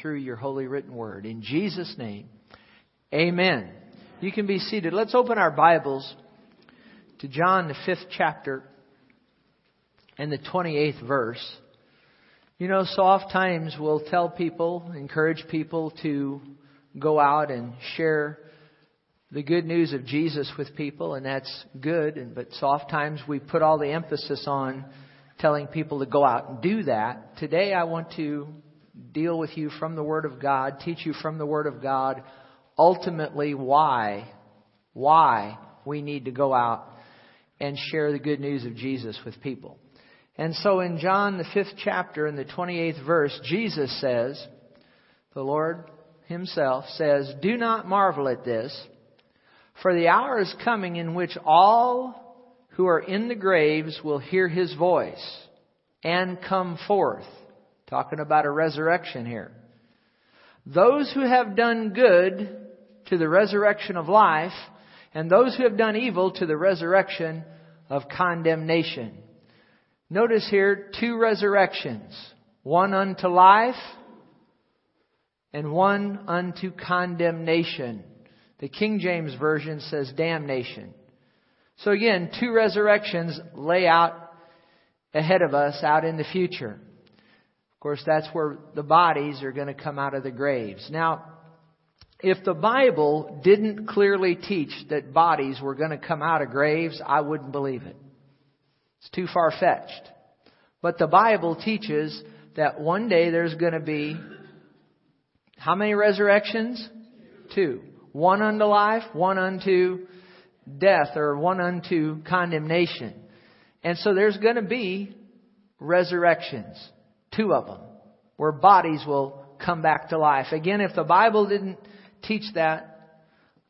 through your holy written word. In Jesus' name, amen. You can be seated. Let's open our Bibles to John, the fifth chapter, and the 28th verse. You know, so oft times we'll tell people, encourage people to go out and share the good news of Jesus with people, and that's good. But so oft times we put all the emphasis on telling people to go out and do that. Today I want to deal with you from the Word of God, teach you from the Word of God, ultimately why, why we need to go out and share the good news of Jesus with people. And so in John, the fifth chapter, in the 28th verse, Jesus says, the Lord Himself says, Do not marvel at this, for the hour is coming in which all who are in the graves will hear His voice and come forth. Talking about a resurrection here. Those who have done good to the resurrection of life, and those who have done evil to the resurrection of condemnation. Notice here two resurrections. One unto life and one unto condemnation. The King James Version says damnation. So again, two resurrections lay out ahead of us out in the future. Of course, that's where the bodies are going to come out of the graves. Now, if the Bible didn't clearly teach that bodies were going to come out of graves, I wouldn't believe it. It's too far fetched. But the Bible teaches that one day there's going to be how many resurrections? Two. One unto life, one unto death, or one unto condemnation. And so there's going to be resurrections. Two of them. Where bodies will come back to life. Again, if the Bible didn't teach that,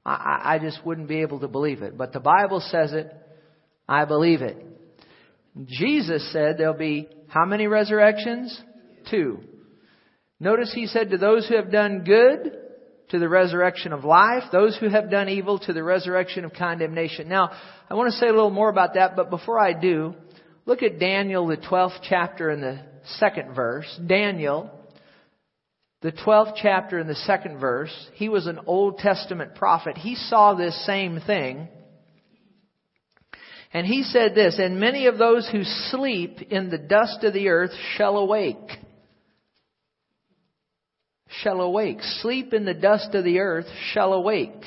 I, I just wouldn't be able to believe it. But the Bible says it. I believe it. Jesus said there'll be how many resurrections? Two. Notice he said to those who have done good, to the resurrection of life, those who have done evil to the resurrection of condemnation. Now, I want to say a little more about that, but before I do, look at Daniel, the 12th chapter and the second verse. Daniel, the 12th chapter in the second verse, he was an Old Testament prophet. He saw this same thing. And he said this, and many of those who sleep in the dust of the earth shall awake. Shall awake. Sleep in the dust of the earth shall awake.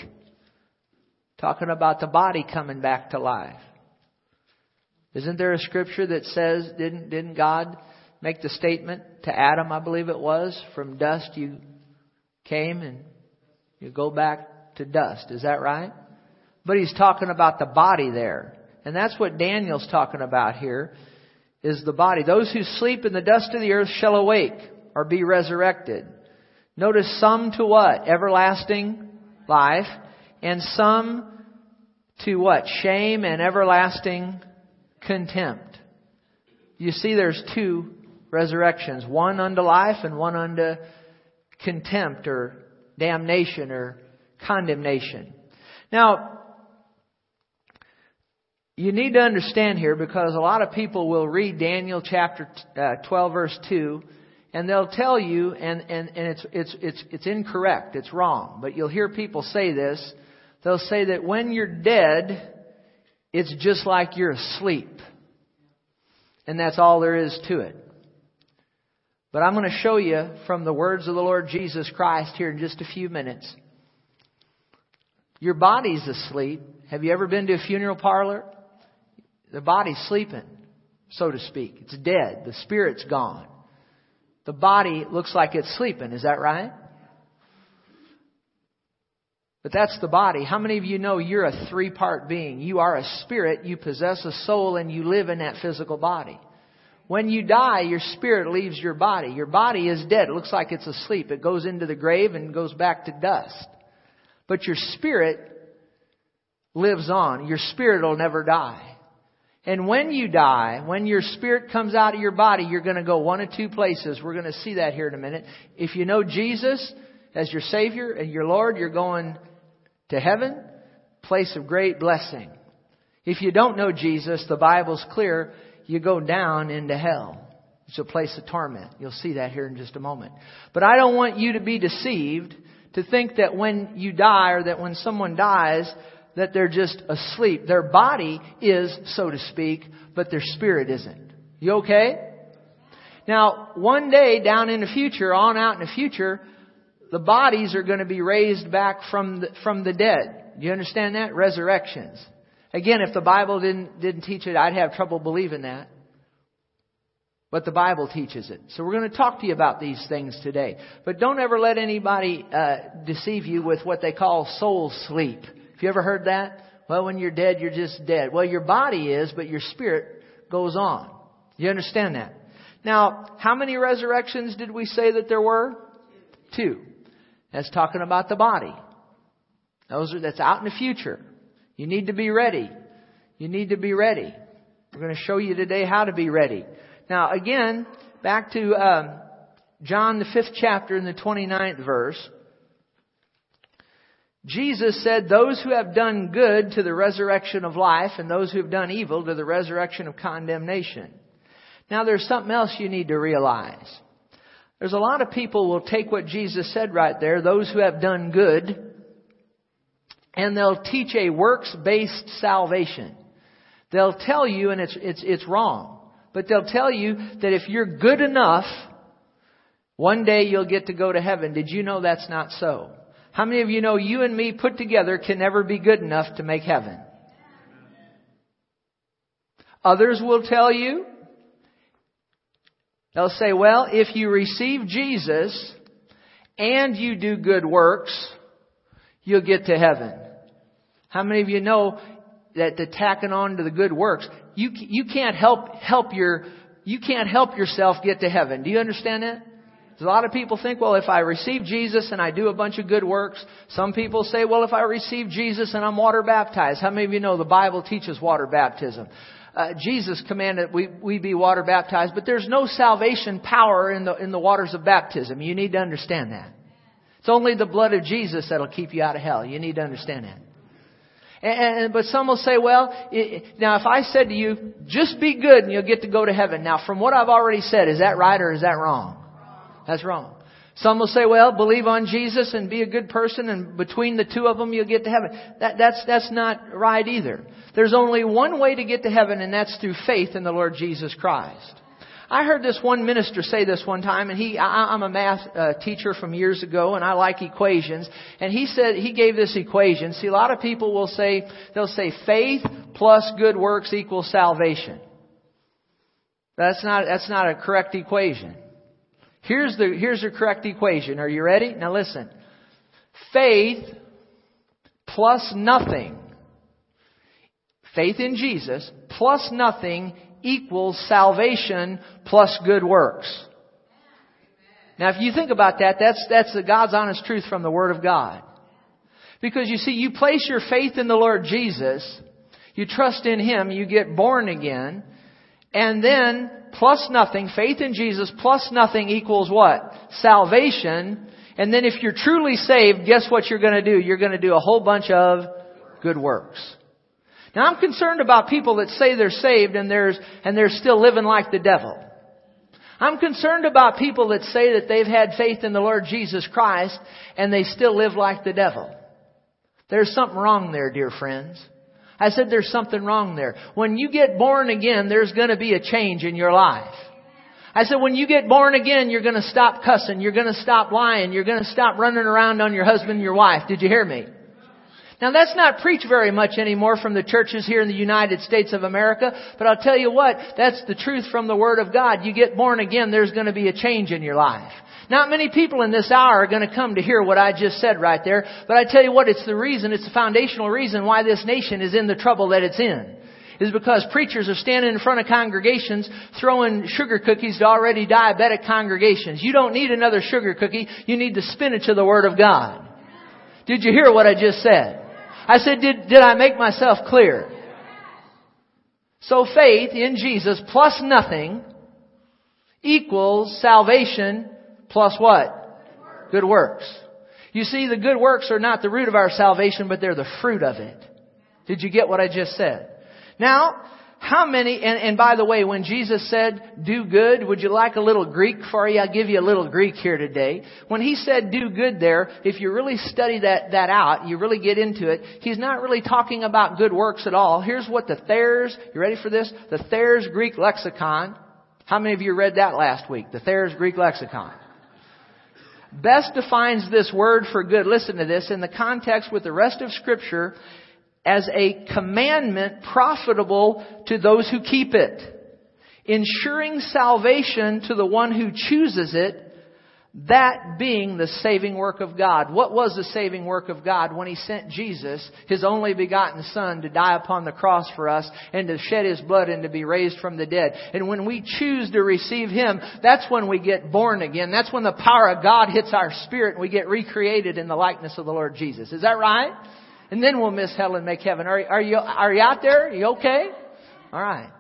Talking about the body coming back to life. Isn't there a scripture that says, didn't, didn't God make the statement to Adam, I believe it was, from dust you came and you go back to dust. Is that right? But he's talking about the body there. And that's what Daniel's talking about here, is the body. Those who sleep in the dust of the earth shall awake or be resurrected. Notice some to what? Everlasting life. And some to what? Shame and everlasting contempt. You see there's two resurrections. One unto life and one unto contempt or damnation or condemnation. Now, you need to understand here because a lot of people will read Daniel chapter uh, 12 verse 2 and they'll tell you and, and, and it's, it's, it's, it's incorrect. It's wrong. But you'll hear people say this. They'll say that when you're dead, it's just like you're asleep. And that's all there is to it. But I'm going to show you from the words of the Lord Jesus Christ here in just a few minutes. Your body's asleep. Have you ever been to a funeral parlor? The body's sleeping, so to speak. It's dead. The spirit's gone. The body looks like it's sleeping. Is that right? But that's the body. How many of you know you're a three part being? You are a spirit, you possess a soul, and you live in that physical body. When you die, your spirit leaves your body. Your body is dead. It looks like it's asleep. It goes into the grave and goes back to dust. But your spirit lives on. Your spirit will never die. And when you die, when your spirit comes out of your body, you're going to go one of two places. We're going to see that here in a minute. If you know Jesus as your Savior and your Lord, you're going to heaven, place of great blessing. If you don't know Jesus, the Bible's clear, you go down into hell. It's a place of torment. You'll see that here in just a moment. But I don't want you to be deceived to think that when you die or that when someone dies, that they're just asleep. Their body is, so to speak, but their spirit isn't. You okay? Now, one day down in the future, on out in the future, the bodies are going to be raised back from the, from the dead. Do you understand that? Resurrections. Again, if the Bible didn't, didn't teach it, I'd have trouble believing that. But the Bible teaches it. So we're going to talk to you about these things today. But don't ever let anybody uh, deceive you with what they call soul sleep. Have you ever heard that? Well, when you're dead, you're just dead. Well, your body is, but your spirit goes on. You understand that? Now, how many resurrections did we say that there were? Two. That's talking about the body. Those are, that's out in the future. You need to be ready. You need to be ready. We're going to show you today how to be ready. Now, again, back to um, John, the fifth chapter, in the 29th verse. Jesus said, Those who have done good to the resurrection of life, and those who have done evil to the resurrection of condemnation. Now, there's something else you need to realize. There's a lot of people will take what Jesus said right there, those who have done good, and they'll teach a works-based salvation. They'll tell you, and it's, it's, it's wrong. But they'll tell you that if you're good enough, one day you'll get to go to heaven. Did you know that's not so? How many of you know you and me put together can never be good enough to make heaven? Others will tell you, they'll say, well, if you receive Jesus and you do good works, you'll get to heaven. How many of you know that the tacking on to the good works, you, you can't help, help your, you can't help yourself get to heaven. Do you understand that? A lot of people think, well, if I receive Jesus and I do a bunch of good works, some people say, well, if I receive Jesus and I'm water baptized. How many of you know the Bible teaches water baptism? Uh, Jesus commanded we, we be water baptized, but there's no salvation power in the, in the waters of baptism. You need to understand that. It's only the blood of Jesus that'll keep you out of hell. You need to understand that. And, and, but some will say, well, it, now if I said to you, just be good and you'll get to go to heaven. Now from what I've already said, is that right or is that wrong? That's wrong. Some will say, well, believe on Jesus and be a good person and between the two of them you'll get to heaven. That, that's, that's not right either. There's only one way to get to heaven and that's through faith in the Lord Jesus Christ. I heard this one minister say this one time, and he, I, I'm a math uh, teacher from years ago, and I like equations. And he said, he gave this equation. See, a lot of people will say, they'll say faith plus good works equals salvation. That's not, that's not a correct equation. Here's the, here's the correct equation. Are you ready? Now listen. Faith plus nothing. Faith in Jesus plus nothing equals salvation plus good works. Now, if you think about that, that's, that's the God's honest truth from the Word of God. Because you see, you place your faith in the Lord Jesus, you trust in Him, you get born again, and then plus nothing, faith in Jesus plus nothing equals what? Salvation. And then if you're truly saved, guess what you're going to do? You're going to do a whole bunch of good works. Now I'm concerned about people that say they're saved and and they're still living like the devil. I'm concerned about people that say that they've had faith in the Lord Jesus Christ and they still live like the devil. There's something wrong there, dear friends. I said there's something wrong there. When you get born again, there's going to be a change in your life. I said when you get born again, you're going to stop cussing, you're going to stop lying, you're going to stop running around on your husband and your wife. Did you hear me? Now that's not preached very much anymore from the churches here in the United States of America, but I'll tell you what, that's the truth from the Word of God. You get born again, there's going to be a change in your life. Not many people in this hour are going to come to hear what I just said right there, but I tell you what, it's the reason, it's the foundational reason why this nation is in the trouble that it's in. Is because preachers are standing in front of congregations throwing sugar cookies to already diabetic congregations. You don't need another sugar cookie, you need the spinach of the Word of God. Did you hear what I just said? I said, did, did I make myself clear? So faith in Jesus plus nothing equals salvation plus what? Good works. You see, the good works are not the root of our salvation, but they're the fruit of it. Did you get what I just said? Now, how many, and, and by the way, when Jesus said, do good, would you like a little Greek for you? I'll give you a little Greek here today. When he said do good there, if you really study that, that out, you really get into it, he's not really talking about good works at all. Here's what the Thayer's, you ready for this? The Thayer's Greek lexicon. How many of you read that last week? The Thayer's Greek lexicon best defines this word for good, listen to this, in the context with the rest of scripture as a commandment profitable to those who keep it, ensuring salvation to the one who chooses it, that being the saving work of God. What was the saving work of God when He sent Jesus, His only begotten Son, to die upon the cross for us and to shed His blood and to be raised from the dead? And when we choose to receive Him, that's when we get born again. That's when the power of God hits our spirit and we get recreated in the likeness of the Lord Jesus. Is that right? And then we'll miss hell and make heaven. Are, are you, are you out there? Are you okay? All right.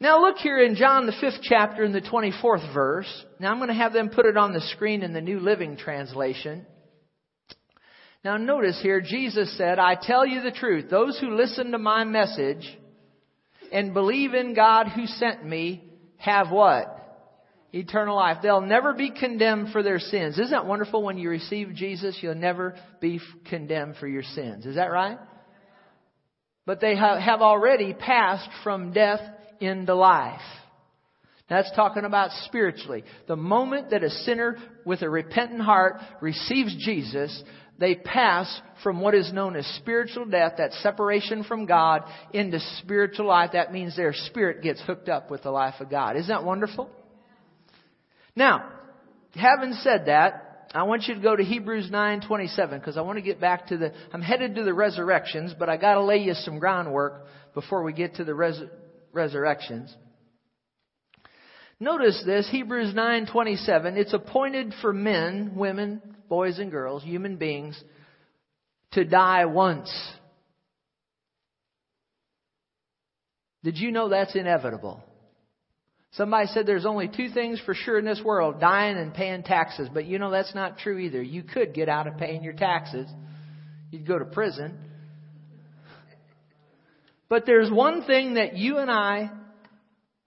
Now look here in John the fifth chapter in the 24th verse. Now I'm going to have them put it on the screen in the New Living Translation. Now notice here, Jesus said, I tell you the truth. Those who listen to my message and believe in God who sent me have what? Eternal life. They'll never be condemned for their sins. Isn't that wonderful when you receive Jesus? You'll never be condemned for your sins. Is that right? But they have already passed from death into life. That's talking about spiritually. The moment that a sinner with a repentant heart receives Jesus, they pass from what is known as spiritual death, that separation from God, into spiritual life. That means their spirit gets hooked up with the life of God. Isn't that wonderful? Now, having said that, I want you to go to Hebrews 9:27 because I want to get back to the I'm headed to the resurrections, but I got to lay you some groundwork before we get to the res, resurrections. Notice this, Hebrews 9:27, it's appointed for men, women, boys and girls, human beings to die once. Did you know that's inevitable? Somebody said there's only two things for sure in this world, dying and paying taxes. But you know that's not true either. You could get out of paying your taxes. You'd go to prison. But there's one thing that you and I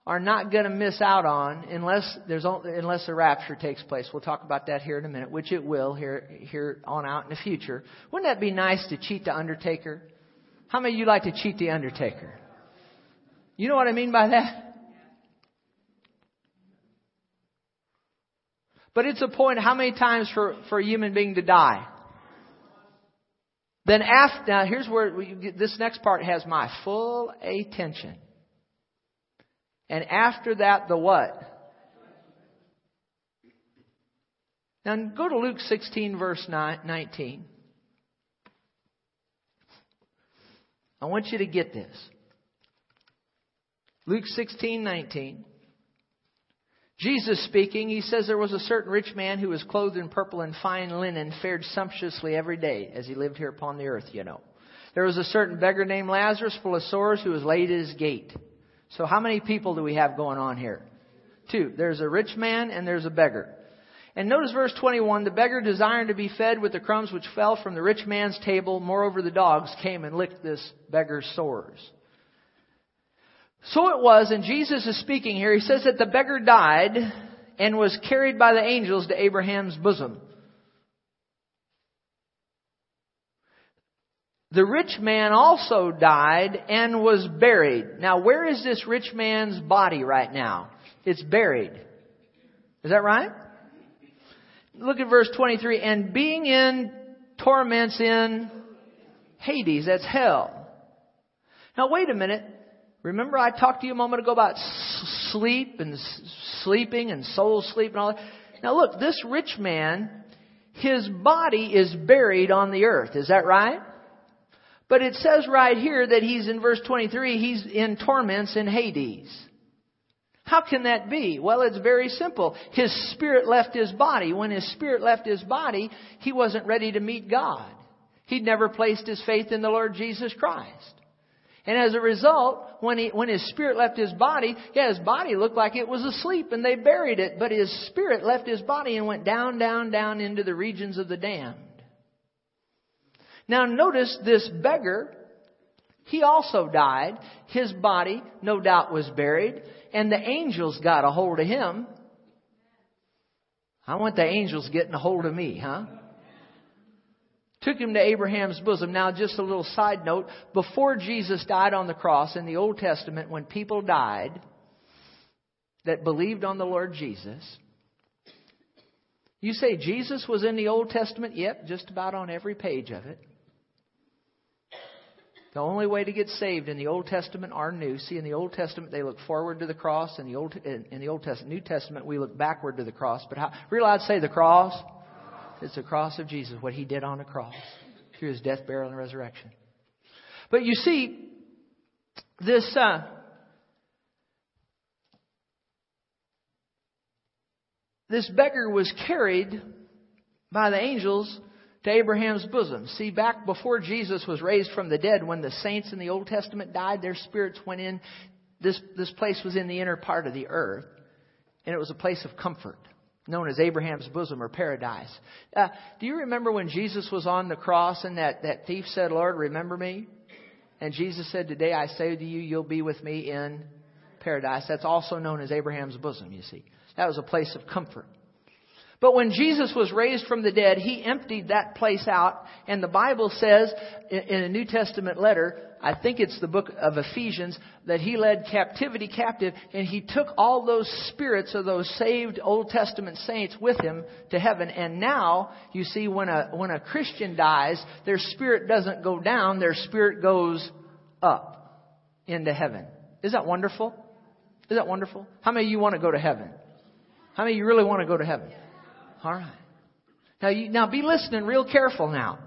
are not going to miss out on unless there's unless the rapture takes place. We'll talk about that here in a minute, which it will here here on out in the future. Wouldn't that be nice to cheat the undertaker? How many of you like to cheat the undertaker? You know what I mean by that? But it's a point how many times for, for a human being to die? Then after, now here's where we, this next part has my full attention. And after that, the what? Now go to Luke 16 verse 19. I want you to get this. Luke 16, 19. Jesus speaking, he says there was a certain rich man who was clothed in purple and fine linen, fared sumptuously every day as he lived here upon the earth, you know. There was a certain beggar named Lazarus, full of sores, who was laid at his gate. So how many people do we have going on here? Two. There's a rich man and there's a beggar. And notice verse 21, the beggar desiring to be fed with the crumbs which fell from the rich man's table, moreover the dogs came and licked this beggar's sores. So it was, and Jesus is speaking here, he says that the beggar died and was carried by the angels to Abraham's bosom. The rich man also died and was buried. Now, where is this rich man's body right now? It's buried. Is that right? Look at verse 23. And being in torments in Hades, that's hell. Now, wait a minute. Remember I talked to you a moment ago about sleep and sleeping and soul sleep and all that? Now look, this rich man, his body is buried on the earth. Is that right? But it says right here that he's in verse 23, he's in torments in Hades. How can that be? Well, it's very simple. His spirit left his body. When his spirit left his body, he wasn't ready to meet God. He'd never placed his faith in the Lord Jesus Christ. And as a result, when he, when his spirit left his body, yeah, his body looked like it was asleep and they buried it, but his spirit left his body and went down, down, down into the regions of the damned. Now notice this beggar He also died. His body, no doubt, was buried. And the angels got a hold of him. I want the angels getting a hold of me, huh? Took him to Abraham's bosom. Now, just a little side note. Before Jesus died on the cross in the Old Testament, when people died that believed on the Lord Jesus, you say Jesus was in the Old Testament? Yep, just about on every page of it. The only way to get saved in the Old Testament are new. See, in the Old Testament they look forward to the cross. In the Old in the Old Testament, New Testament we look backward to the cross. But how, realize say the cross. It's the cross of Jesus, what He did on the cross through His death, burial, and resurrection. But you see, this uh, this beggar was carried by the angels to Abraham's bosom. See, back before Jesus was raised from the dead, when the saints in the Old Testament died, their spirits went in. This, this place was in the inner part of the earth, and it was a place of comfort, known as Abraham's bosom or paradise. Uh, do you remember when Jesus was on the cross and that, that thief said, Lord, remember me? And Jesus said, Today I say to you, you'll be with me in paradise. That's also known as Abraham's bosom, you see. That was a place of comfort. But when Jesus was raised from the dead, he emptied that place out. And the Bible says in a New Testament letter, I think it's the book of Ephesians, that he led captivity captive and he took all those spirits of those saved Old Testament saints with him to heaven. And now, you see, when a, when a Christian dies, their spirit doesn't go down, their spirit goes up into heaven. Is that wonderful? Is that wonderful? How many of you want to go to heaven? How many of you really want to go to heaven? All right. Now, you, now be listening real careful now.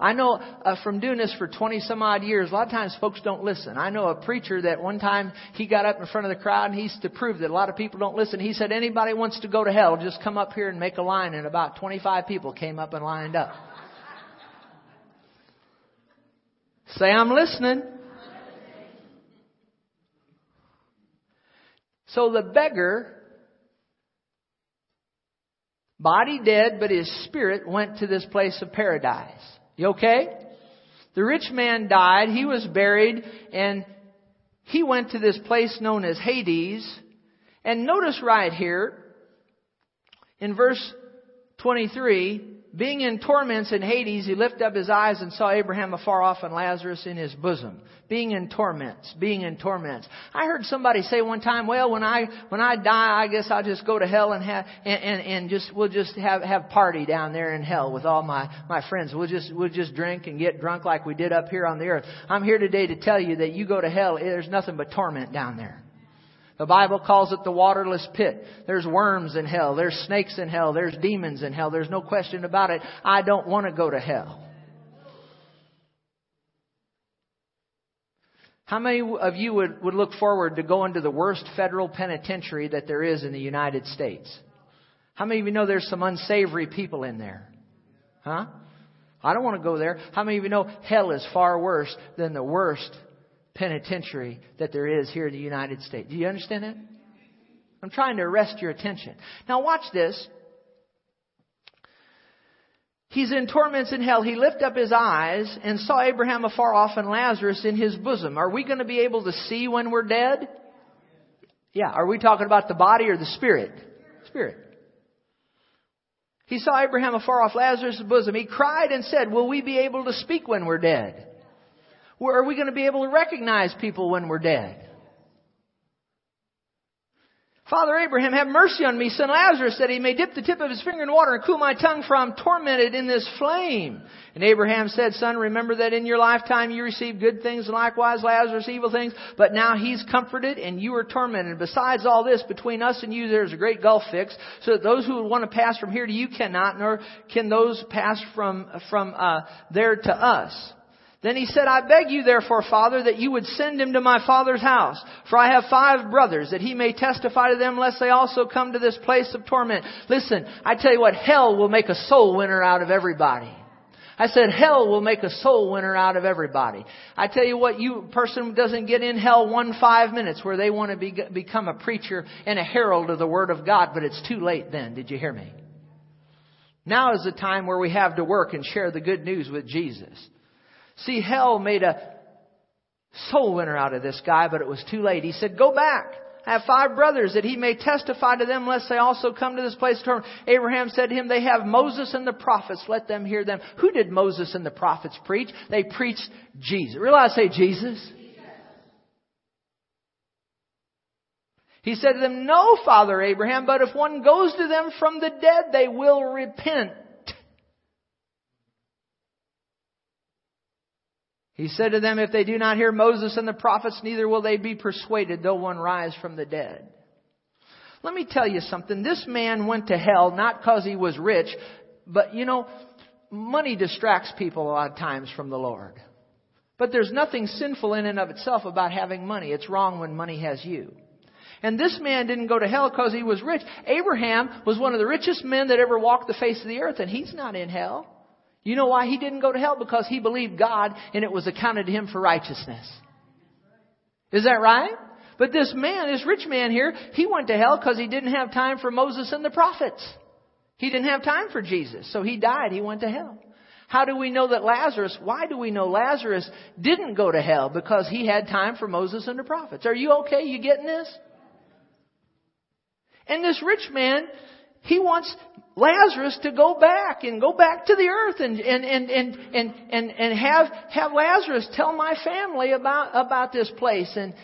I know uh, from doing this for 20 some odd years, a lot of times folks don't listen. I know a preacher that one time he got up in front of the crowd and he's to prove that a lot of people don't listen. He said, anybody wants to go to hell, just come up here and make a line. And about 25 people came up and lined up. Say, I'm listening. So the beggar Body dead, but his spirit went to this place of paradise. You okay? The rich man died, he was buried, and he went to this place known as Hades. And notice right here, in verse 23, being in torments in Hades, he lifted up his eyes and saw Abraham afar off and Lazarus in his bosom. Being in torments, being in torments. I heard somebody say one time, well, when I, when I die, I guess I'll just go to hell and have, and, and, and just, we'll just have, have party down there in hell with all my, my friends. We'll just, we'll just drink and get drunk like we did up here on the earth. I'm here today to tell you that you go to hell, there's nothing but torment down there. The Bible calls it the waterless pit. There's worms in hell. There's snakes in hell. There's demons in hell. There's no question about it. I don't want to go to hell. How many of you would, would look forward to going to the worst federal penitentiary that there is in the United States? How many of you know there's some unsavory people in there? Huh? I don't want to go there. How many of you know hell is far worse than the worst penitentiary that there is here in the United States. Do you understand that? I'm trying to arrest your attention. Now watch this. He's in torments in hell. He lifted up his eyes and saw Abraham afar off and Lazarus in his bosom. Are we going to be able to see when we're dead? Yeah. Are we talking about the body or the spirit? Spirit. He saw Abraham afar off Lazarus' bosom. He cried and said, Will we be able to speak when we're dead? Where are we going to be able to recognize people when we're dead? Father Abraham, have mercy on me, son Lazarus, that he may dip the tip of his finger in water and cool my tongue, for I'm tormented in this flame. And Abraham said, Son, remember that in your lifetime you received good things, and likewise Lazarus evil things, but now he's comforted and you are tormented. Besides all this, between us and you there's a great gulf fixed, so that those who would want to pass from here to you cannot, nor can those pass from, from uh, there to us. Then he said, I beg you therefore, Father, that you would send him to my father's house. For I have five brothers, that he may testify to them, lest they also come to this place of torment. Listen, I tell you what, hell will make a soul winner out of everybody. I said, hell will make a soul winner out of everybody. I tell you what, you person doesn't get in hell one five minutes where they want to be, become a preacher and a herald of the Word of God, but it's too late then. Did you hear me? Now is the time where we have to work and share the good news with Jesus. See, hell made a, soul winner out of this guy, but it was too late. He said, go back. I have five brothers that he may testify to them lest they also come to this place. Abraham said to him, they have Moses and the prophets. Let them hear them. Who did Moses and the prophets preach? They preached Jesus. Realize, say Jesus. He said to them, No, Father Abraham, but if one goes to them from the dead, they will repent. He said to them, If they do not hear Moses and the prophets, neither will they be persuaded, though one rise from the dead. Let me tell you something. This man went to hell not because he was rich, but you know, money distracts people a lot of times from the Lord. But there's nothing sinful in and of itself about having money. It's wrong when money has you. And this man didn't go to hell because he was rich. Abraham was one of the richest men that ever walked the face of the earth, and he's not in hell. You know why he didn't go to hell? Because he believed God and it was accounted to him for righteousness. Is that right? But this man, this rich man here, he went to hell because he didn't have time for Moses and the prophets. He didn't have time for Jesus. So he died. He went to hell. How do we know that Lazarus, why do we know Lazarus didn't go to hell? Because he had time for Moses and the prophets. Are you okay? You getting this? And this rich man, he wants Lazarus to go back and go back to the earth and, and, and, and, and, and, and have, have Lazarus tell my family about, about this place. And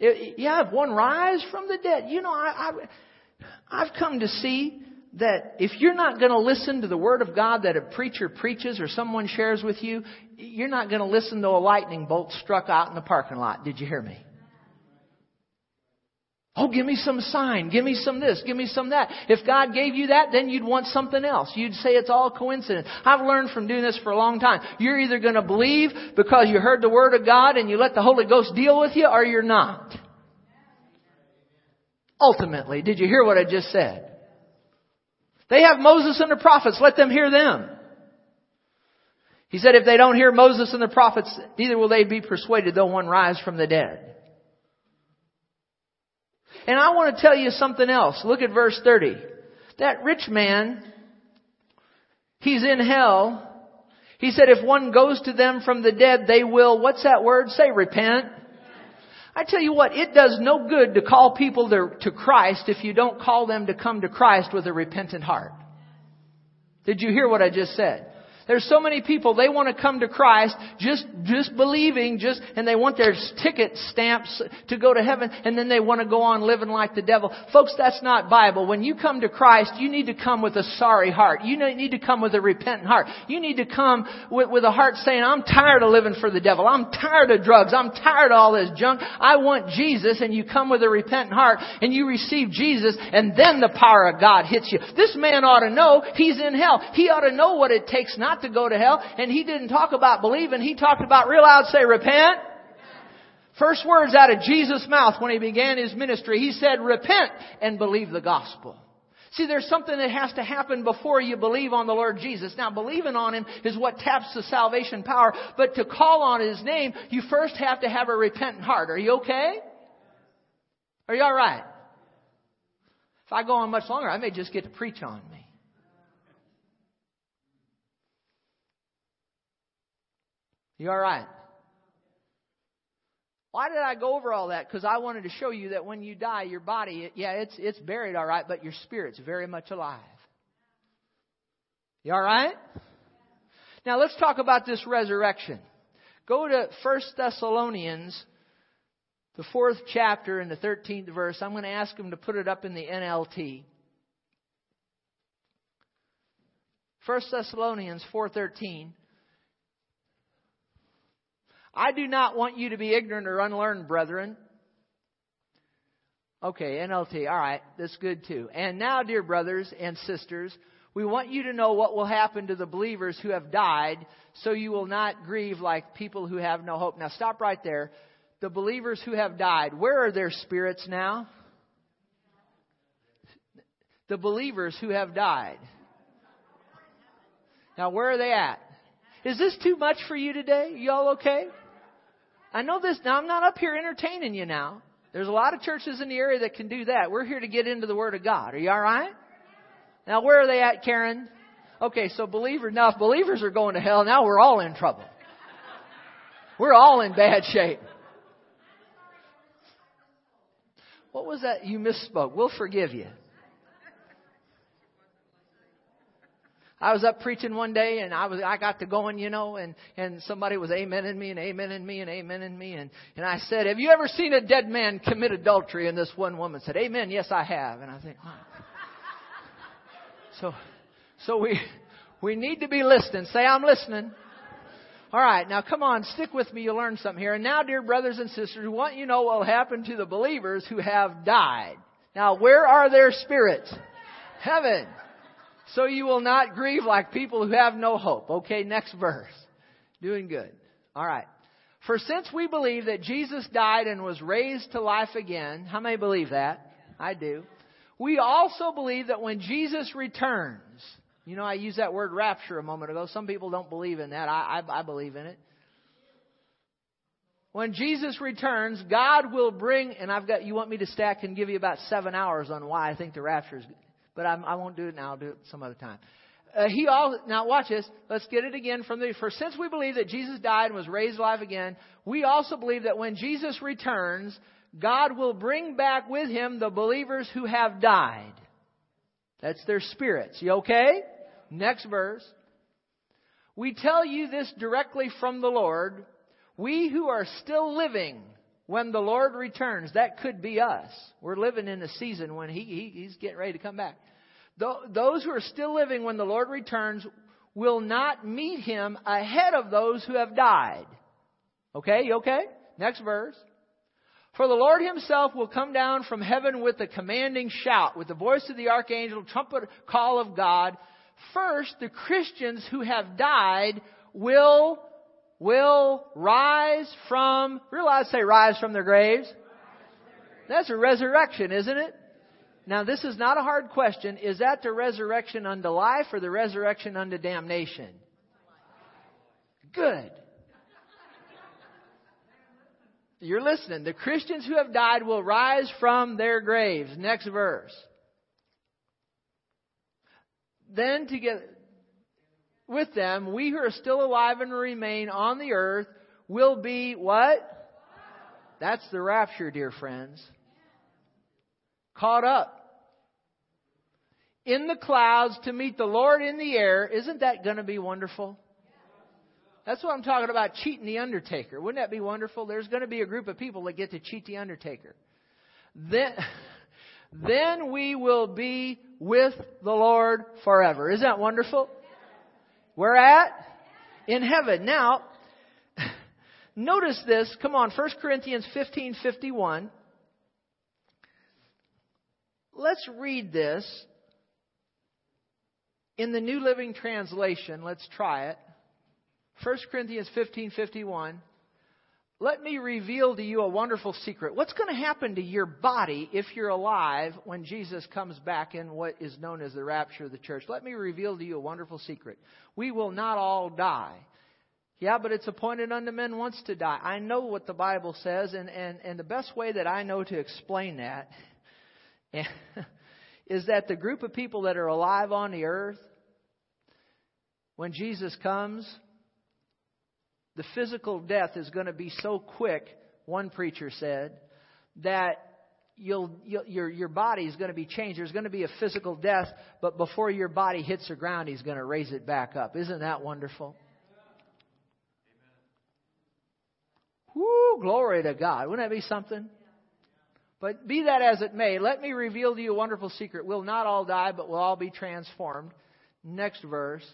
it, you have one rise from the dead. You know, I, I, I've come to see that if you're not going to listen to the Word of God that a preacher preaches or someone shares with you, you're not going to listen to a lightning bolt struck out in the parking lot. Did you hear me? Oh, give me some sign. Give me some this. Give me some that. If God gave you that, then you'd want something else. You'd say it's all coincidence. I've learned from doing this for a long time. You're either going to believe because you heard the Word of God and you let the Holy Ghost deal with you or you're not. Ultimately, did you hear what I just said? They have Moses and the prophets. Let them hear them. He said, if they don't hear Moses and the prophets, neither will they be persuaded, though one rise from the dead. And I want to tell you something else. Look at verse 30. That rich man, he's in hell. He said, if one goes to them from the dead, they will, what's that word? Say repent. I tell you what, it does no good to call people to, to Christ if you don't call them to come to Christ with a repentant heart. Did you hear what I just said? There's so many people, they want to come to Christ just, just believing, just, and they want their ticket stamps to go to heaven, and then they want to go on living like the devil. Folks, that's not Bible. When you come to Christ, you need to come with a sorry heart. You need to come with a repentant heart. You need to come with, with a heart saying, I'm tired of living for the devil. I'm tired of drugs. I'm tired of all this junk. I want Jesus, and you come with a repentant heart, and you receive Jesus, and then the power of God hits you. This man ought to know he's in hell. He ought to know what it takes not to go to hell. And he didn't talk about believing. He talked about real loud say repent. First words out of Jesus' mouth when he began his ministry, he said repent and believe the gospel. See, there's something that has to happen before you believe on the Lord Jesus. Now, believing on Him is what taps the salvation power, but to call on His name, you first have to have a repentant heart. Are you okay? Are you alright? If I go on much longer, I may just get to preach on me. You all right? Why did I go over all that? Because I wanted to show you that when you die, your body, yeah, it's, it's buried all right, but your spirit's very much alive. You all right? Now let's talk about this resurrection. Go to 1 Thessalonians, the fourth chapter and the 13th verse. I'm going to ask them to put it up in the NLT. 1 Thessalonians 4:13 I do not want you to be ignorant or unlearned, brethren. Okay, NLT. All right, that's good too. And now, dear brothers and sisters, we want you to know what will happen to the believers who have died, so you will not grieve like people who have no hope. Now, stop right there. The believers who have died, where are their spirits now? The believers who have died. Now, where are they at? Is this too much for you today? Y'all okay? I know this. Now, I'm not up here entertaining you now. There's a lot of churches in the area that can do that. We're here to get into the Word of God. Are you all right? Now, where are they at, Karen? Okay, so believers, now if believers are going to hell, now we're all in trouble. We're all in bad shape. What was that? You misspoke. We'll forgive you. I was up preaching one day and I was I got to going, you know, and and somebody was amening me and amening me and amening me and and I said, "Have you ever seen a dead man commit adultery?" And this one woman said, "Amen. Yes, I have." And I think, wow. So so we we need to be listening. Say, "I'm listening." All right, now come on, stick with me. You'll learn something here. And now, dear brothers and sisters, we want you know what will happen to the believers who have died. Now, where are their spirits? Heaven. So you will not grieve like people who have no hope. Okay, next verse. Doing good. All right. For since we believe that Jesus died and was raised to life again, how many believe that? I do. We also believe that when Jesus returns, you know, I used that word rapture a moment ago. Some people don't believe in that. I, I, I believe in it. When Jesus returns, God will bring, and I've got, you want me to stack and give you about seven hours on why I think the rapture is, but I'm, I will not do it now. I'll do it some other time. Uh, he all, now watch this. Let's get it again from the, for since we believe that Jesus died and was raised alive again, we also believe that when Jesus returns, God will bring back with him the believers who have died. That's their spirits. You okay? Next verse. We tell you this directly from the Lord. We who are still living when the Lord returns, that could be us. We're living in a season when he, he, He's getting ready to come back. Those who are still living when the Lord returns will not meet Him ahead of those who have died. Okay, you okay? Next verse. For the Lord himself will come down from heaven with a commanding shout, with the voice of the archangel, trumpet call of God, First, the Christians who have died will, will rise from, realize say rise from their graves. That's a resurrection, isn't it? Now this is not a hard question. Is that the resurrection unto life or the resurrection unto damnation? Good. You're listening. The Christians who have died will rise from their graves. Next verse then to get with them, we who are still alive and remain on the earth will be what? That's the rapture, dear friends. Caught up in the clouds to meet the Lord in the air. Isn't that going to be wonderful? That's what I'm talking about cheating the undertaker. Wouldn't that be wonderful? There's going to be a group of people that get to cheat the undertaker. Then then we will be with the Lord forever. Isn't that wonderful? Where at? In heaven. Now, notice this. Come on, 1 Corinthians 15 51. Let's read this in the New Living Translation. Let's try it. 1 Corinthians 15 51 let me reveal to you a wonderful secret. What's going to happen to your body if you're alive when Jesus comes back in what is known as the rapture of the church? Let me reveal to you a wonderful secret. We will not all die. Yeah, but it's appointed unto men once to die. I know what the Bible says, and, and, and the best way that I know to explain that is that the group of people that are alive on the earth, when Jesus comes, the physical death is going to be so quick, one preacher said, that you'll, you'll, your, your body is going to be changed. There's going to be a physical death, but before your body hits the ground, he's going to raise it back up. Isn't that wonderful? Whoo, glory to God. Wouldn't that be something? But be that as it may, let me reveal to you a wonderful secret. We'll not all die, but we'll all be transformed. Next verse.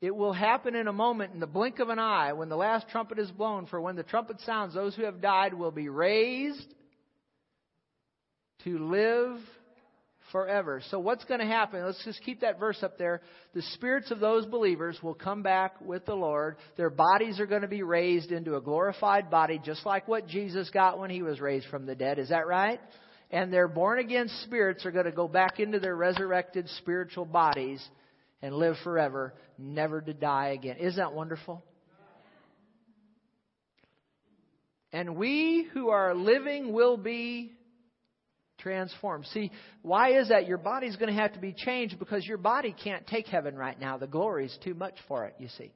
It will happen in a moment, in the blink of an eye, when the last trumpet is blown. For when the trumpet sounds, those who have died will be raised to live forever. So what's going to happen? Let's just keep that verse up there. The spirits of those believers will come back with the Lord. Their bodies are going to be raised into a glorified body, just like what Jesus got when he was raised from the dead. Is that right? And their born again spirits are going to go back into their resurrected spiritual bodies and live forever, never to die again. Isn't that wonderful? And we who are living will be transformed. See, why is that? Your body's going to have to be changed because your body can't take heaven right now. The glory is too much for it, you see.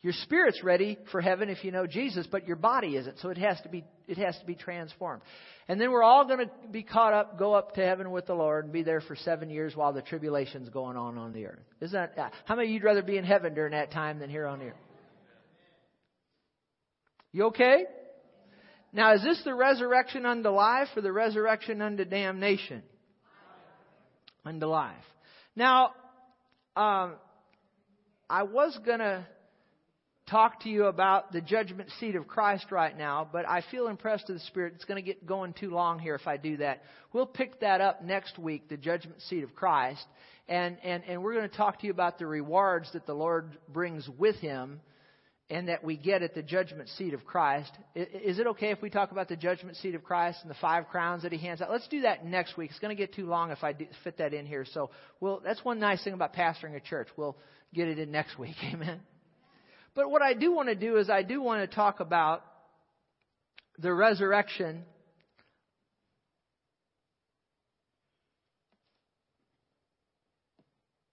Your spirit's ready for heaven if you know Jesus, but your body isn't. So it has to be it has to be transformed. And then we're all going to be caught up, go up to heaven with the Lord, and be there for seven years while the tribulation's going on on the earth. Isn't that how many of you'd rather be in heaven during that time than here on earth? You okay? Now, is this the resurrection unto life or the resurrection unto damnation? Unto life. Now, um, I was to talk to you about the judgment seat of Christ right now, but I feel impressed of the Spirit. It's going to get going too long here if I do that. We'll pick that up next week, the judgment seat of Christ, and, and, and we're going to talk to you about the rewards that the Lord brings with Him and that we get at the judgment seat of Christ. Is it okay if we talk about the judgment seat of Christ and the five crowns that He hands out? Let's do that next week. It's going to get too long if I fit that in here. So, well, that's one nice thing about pastoring a church. We'll get it in next week. Amen. But what I do want to do is I do want to talk about the resurrection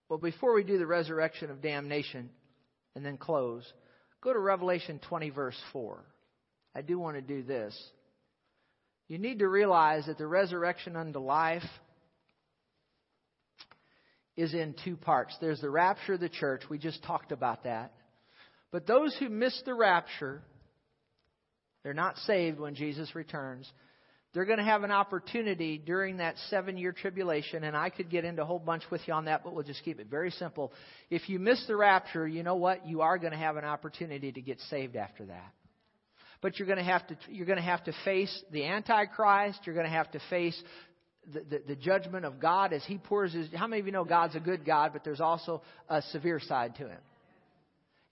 Well, before we do the resurrection of damnation and then close, go to Revelation 20, verse 4. I do want to do this. You need to realize that the resurrection unto life is in two parts. There's the rapture of the church. We just talked about that. But those who miss the rapture, they're not saved when Jesus returns. They're going to have an opportunity during that seven year tribulation, and I could get into a whole bunch with you on that, but we'll just keep it very simple. If you miss the rapture, you know what? You are going to have an opportunity to get saved after that. But you're going to have to, you're going to, have to face the Antichrist. You're going to have to face the, the, the, judgment of God as He pours His. How many of you know God's a good God, but there's also a severe side to Him?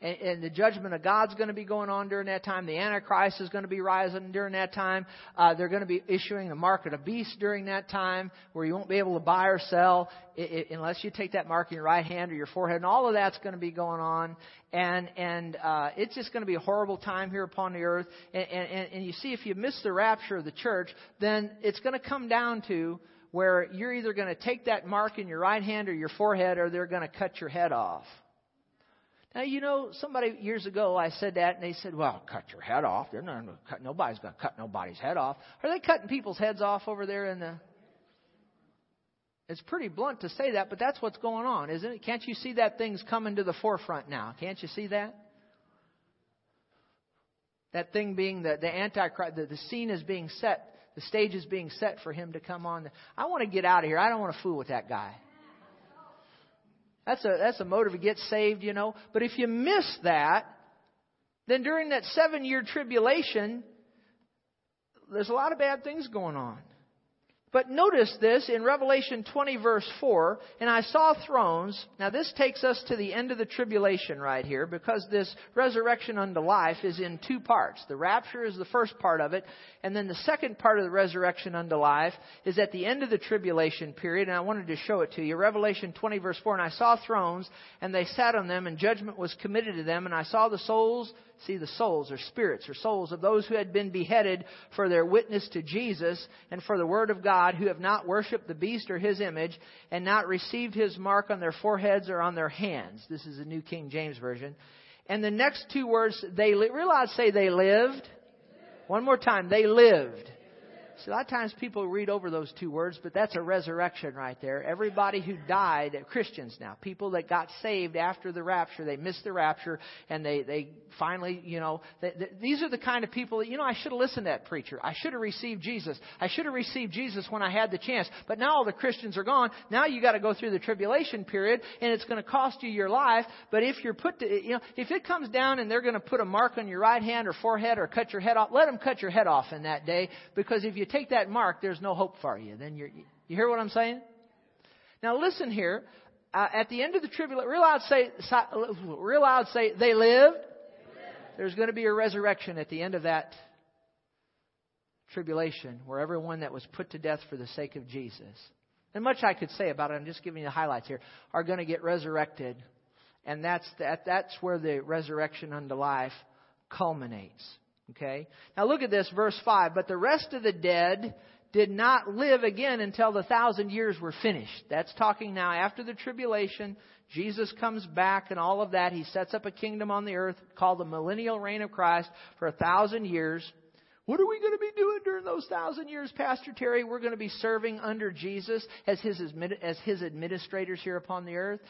And, and the judgment of God's going to be going on during that time. The Antichrist is going to be rising during that time. Uh, they're going to be issuing the mark of the beast during that time, where you won't be able to buy or sell it, it, unless you take that mark in your right hand or your forehead. And all of that's going to be going on, and and uh, it's just going to be a horrible time here upon the earth. And, and, and you see, if you miss the rapture of the church, then it's going to come down to where you're either going to take that mark in your right hand or your forehead, or they're going to cut your head off. Now, you know, somebody years ago, I said that, and they said, well, cut your head off. They're not going to cut, nobody's going to cut nobody's head off. Are they cutting people's heads off over there in the. It's pretty blunt to say that, but that's what's going on, isn't it? Can't you see that thing's coming to the forefront now? Can't you see that? That thing being the, the Antichrist, the, the scene is being set, the stage is being set for him to come on. I want to get out of here. I don't want to fool with that guy. That's a, that's a motive to get saved, you know. But if you miss that, then during that seven year tribulation, there's a lot of bad things going on. But notice this in Revelation 20 verse 4, and I saw thrones. Now this takes us to the end of the tribulation right here because this resurrection unto life is in two parts. The rapture is the first part of it, and then the second part of the resurrection unto life is at the end of the tribulation period, and I wanted to show it to you. Revelation 20 verse 4, and I saw thrones, and they sat on them, and judgment was committed to them, and I saw the souls See, the souls or spirits or souls of those who had been beheaded for their witness to Jesus and for the Word of God, who have not worshipped the beast or his image, and not received his mark on their foreheads or on their hands. This is the New King James Version. And the next two words, they realize say they lived. One more time, they lived. See, a lot of times people read over those two words, but that's a resurrection right there. Everybody who died, Christians now, people that got saved after the rapture, they missed the rapture, and they, they finally, you know, they, they, these are the kind of people that, you know, I should have listened to that preacher. I should have received Jesus. I should have received Jesus when I had the chance. But now all the Christians are gone. Now you got to go through the tribulation period, and it's going to cost you your life. But if you're put to, you know, if it comes down and they're going to put a mark on your right hand or forehead or cut your head off, let them cut your head off in that day, because if you take that mark, there's no hope for you. Then you're, you hear what I'm saying? Now listen here. Uh, at the end of the tribulation, real loud say, real loud say, they lived. There's going to be a resurrection at the end of that tribulation where everyone that was put to death for the sake of Jesus, and much I could say about it, I'm just giving you the highlights here, are going to get resurrected. And that's, that, that's where the resurrection unto life culminates. Okay? Now look at this, verse 5. But the rest of the dead did not live again until the thousand years were finished. That's talking now after the tribulation. Jesus comes back and all of that. He sets up a kingdom on the earth called the millennial reign of Christ for a thousand years. What are we going to be doing during those thousand years, Pastor Terry? We're going to be serving under Jesus as his, as his administrators here upon the earth.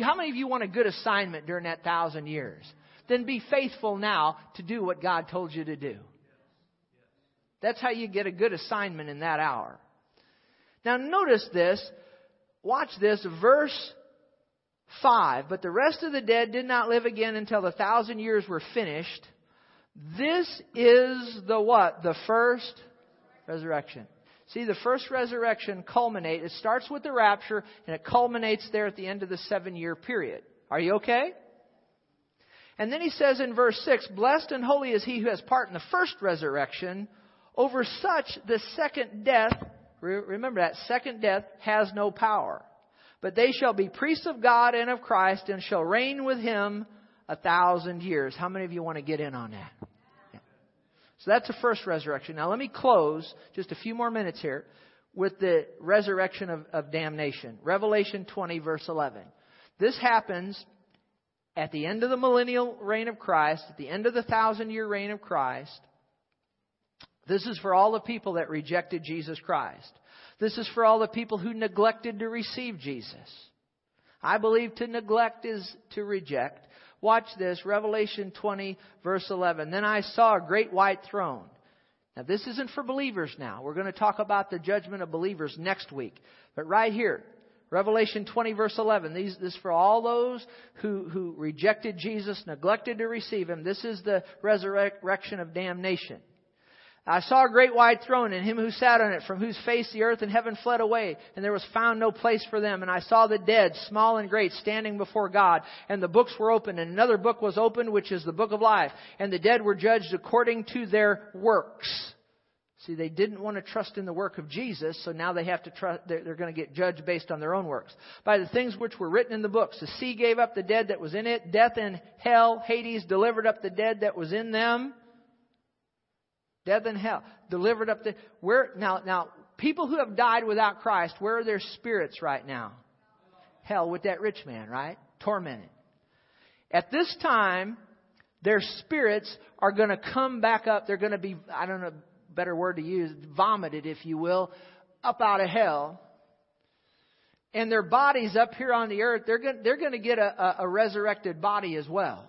How many of you want a good assignment during that thousand years? Then be faithful now to do what God told you to do. That's how you get a good assignment in that hour. Now notice this. Watch this. Verse 5. But the rest of the dead did not live again until the thousand years were finished. This is the what? The first resurrection. See, the first resurrection culminate. It starts with the rapture and it culminates there at the end of the seven year period. Are you okay? And then he says in verse 6, Blessed and holy is he who has part in the first resurrection. Over such, the second death, remember that, second death has no power. But they shall be priests of God and of Christ and shall reign with him a thousand years. How many of you want to get in on that? Yeah. So that's the first resurrection. Now let me close just a few more minutes here with the resurrection of, of damnation. Revelation 20 verse 11. This happens at the end of the millennial reign of Christ, at the end of the thousand year reign of Christ. This is for all the people that rejected Jesus Christ. This is for all the people who neglected to receive Jesus. I believe to neglect is to reject. Watch this, Revelation 20, verse 11. Then I saw a great white throne. Now, this isn't for believers now. We're going to talk about the judgment of believers next week. But right here, Revelation 20, verse 11. These, this is for all those who, who rejected Jesus, neglected to receive Him. This is the resurrection of damnation. I saw a great white throne and him who sat on it, from whose face the earth and heaven fled away, and there was found no place for them. And I saw the dead, small and great, standing before God, and the books were opened, and another book was opened, which is the book of life. And the dead were judged according to their works. See, they didn't want to trust in the work of Jesus, so now they have to trust, they're, going to get judged based on their own works. By the things which were written in the books. The sea gave up the dead that was in it. Death and hell, Hades delivered up the dead that was in them. Death and hell. Delivered up the where now now people who have died without Christ, where are their spirits right now? Hell with that rich man, right? Tormented. At this time, their spirits are going to come back up. They're going to be, I don't know, better word to use, vomited, if you will, up out of hell. And their bodies up here on the earth, they're going, they're going to get a, a, resurrected body as well.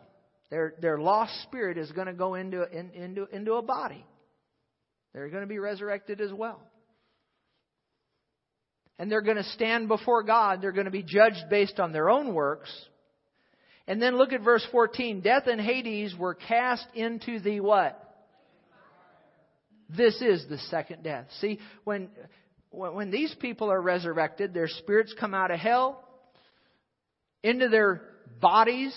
Their, their lost spirit is going to go into, in, into, into a body. They're going to be resurrected as well. And they're going to stand before God. They're going to be judged based on their own works. And then look at verse 14. Death and Hades were cast into the what? This is the second death. See, when, when these people are resurrected, their spirits come out of hell into their bodies.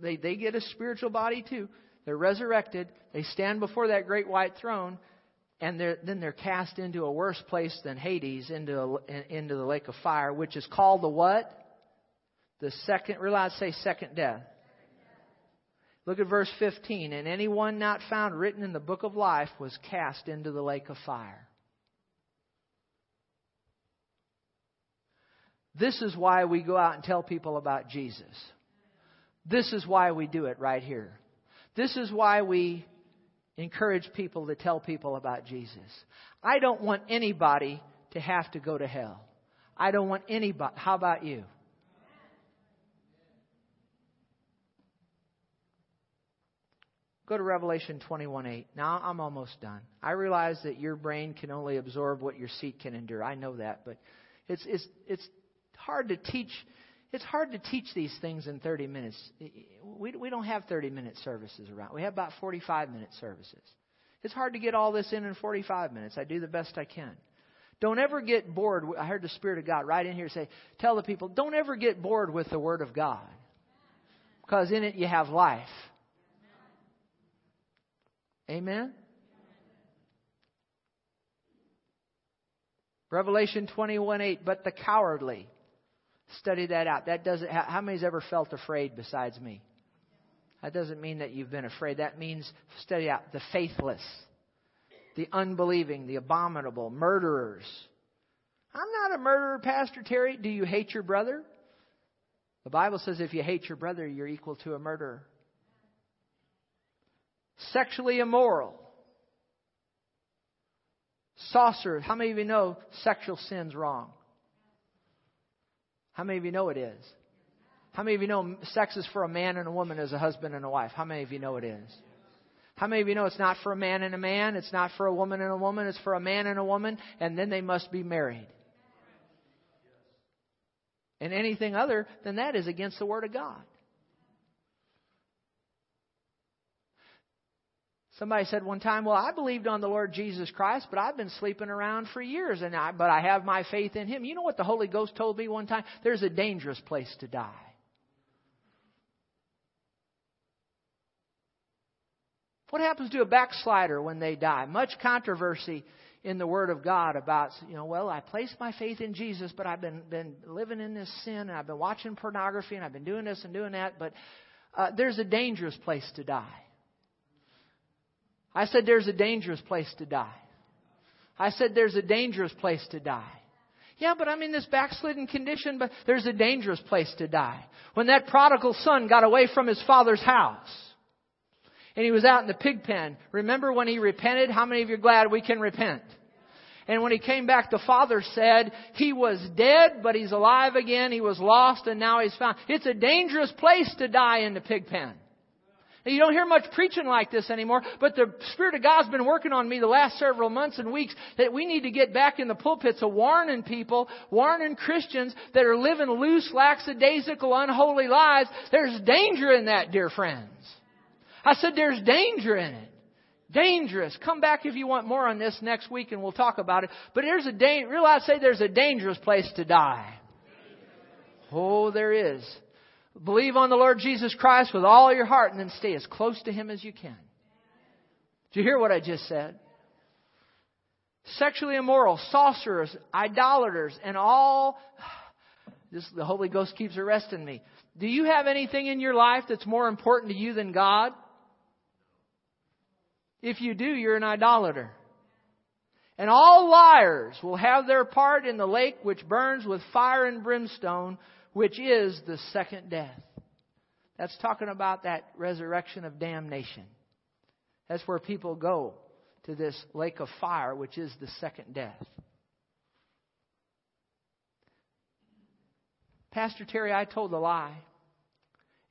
They, they get a spiritual body too. They're resurrected. They stand before that great white throne, and they're, then they're cast into a worse place than Hades, into, a, into the lake of fire, which is called the what? The second, realize, say second death. Look at verse 15. And anyone not found written in the book of life was cast into the lake of fire. This is why we go out and tell people about Jesus. This is why we do it right here. This is why we encourage people to tell people about Jesus. I don't want anybody to have to go to hell. I don't want anybody. How about you? Go to Revelation 21:8. Now I'm almost done. I realize that your brain can only absorb what your seat can endure. I know that, but it's it's it's hard to teach it's hard to teach these things in 30 minutes. We, we don't have 30 minute services around. We have about 45 minute services. It's hard to get all this in in 45 minutes. I do the best I can. Don't ever get bored. I heard the Spirit of God right in here say, tell the people, don't ever get bored with the Word of God. Because in it you have life. Amen? Revelation 21 8, but the cowardly Study that out. That doesn't. How many's ever felt afraid besides me? That doesn't mean that you've been afraid. That means study out the faithless. the unbelieving, the abominable, murderers. I'm not a murderer, Pastor Terry. Do you hate your brother? The Bible says if you hate your brother, you're equal to a murderer. Sexually immoral. Sorcerers. How many of you know sexual sin's wrong? How many of you know it is? How many of you know sex is for a man and a woman as a husband and a wife? How many of you know it is? How many of you know it's not for a man and a man? It's not for a woman and a woman. It's for a man and a woman, and then they must be married. And anything other than that is against the Word of God. Somebody said one time, "Well, I believed on the Lord Jesus Christ, but I've been sleeping around for years, and I, but I have my faith in Him." You know what the Holy Ghost told me one time? There's a dangerous place to die. What happens to a backslider when they die? Much controversy in the Word of God about, you know, well, I placed my faith in Jesus, but I've been, been living in this sin, and I've been watching pornography, and I've been doing this and doing that, but uh, there's a dangerous place to die. I said, There's a dangerous place to die. I said, There's a dangerous place to die. Yeah, but I'm in this backslidden condition, but there's a dangerous place to die. When that prodigal son got away from his father's house, and he was out in the pig pen, remember when he repented? How many of you are glad we can repent? And when he came back, the father said, he was dead, but he's alive again. He was lost and now he's found. It's a dangerous place to die in the pig pen. You don't hear much preaching like this anymore, but the Spirit of God's been working on me the last several months and weeks that we need to get back in the pulpits of warning people, warning Christians that are living loose, lackadaisical, unholy lives. There's danger in that, dear friends. I said there's danger in it. Dangerous. Come back if you want more on this next week and we'll talk about it. But there's a da- realize say there's a dangerous place to die. Oh, there is. Believe on the Lord Jesus Christ with all your heart and then stay as close to Him as you can. Did you hear what I just said? Sexually immoral, sorcerers, idolaters, and all. This, the Holy Ghost keeps arresting me. Do you have anything in your life that's more important to you than God? If you do, you're an idolater. And all liars will have their part in the lake which burns with fire and brimstone, which is the second death. That's talking about that resurrection of damnation. That's where people go to this lake of fire, which is the second death. Pastor Terry, I told a lie,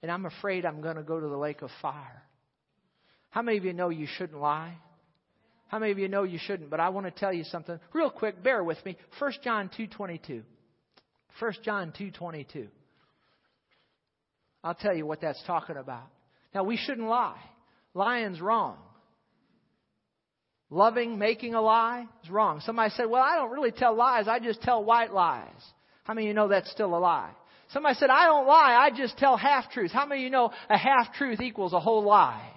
and I'm afraid I'm going to go to the lake of fire. How many of you know you shouldn't lie? How many of you know you shouldn't? But I want to tell you something real quick. Bear with me. 1 John 2:22. 1 John 2:22. I'll tell you what that's talking about. Now we shouldn't lie. Lying's wrong. Loving, making a lie is wrong. Somebody said, "Well, I don't really tell lies. I just tell white lies." How many of you know that's still a lie? Somebody said, "I don't lie. I just tell half truths." How many of you know a half truth equals a whole lie?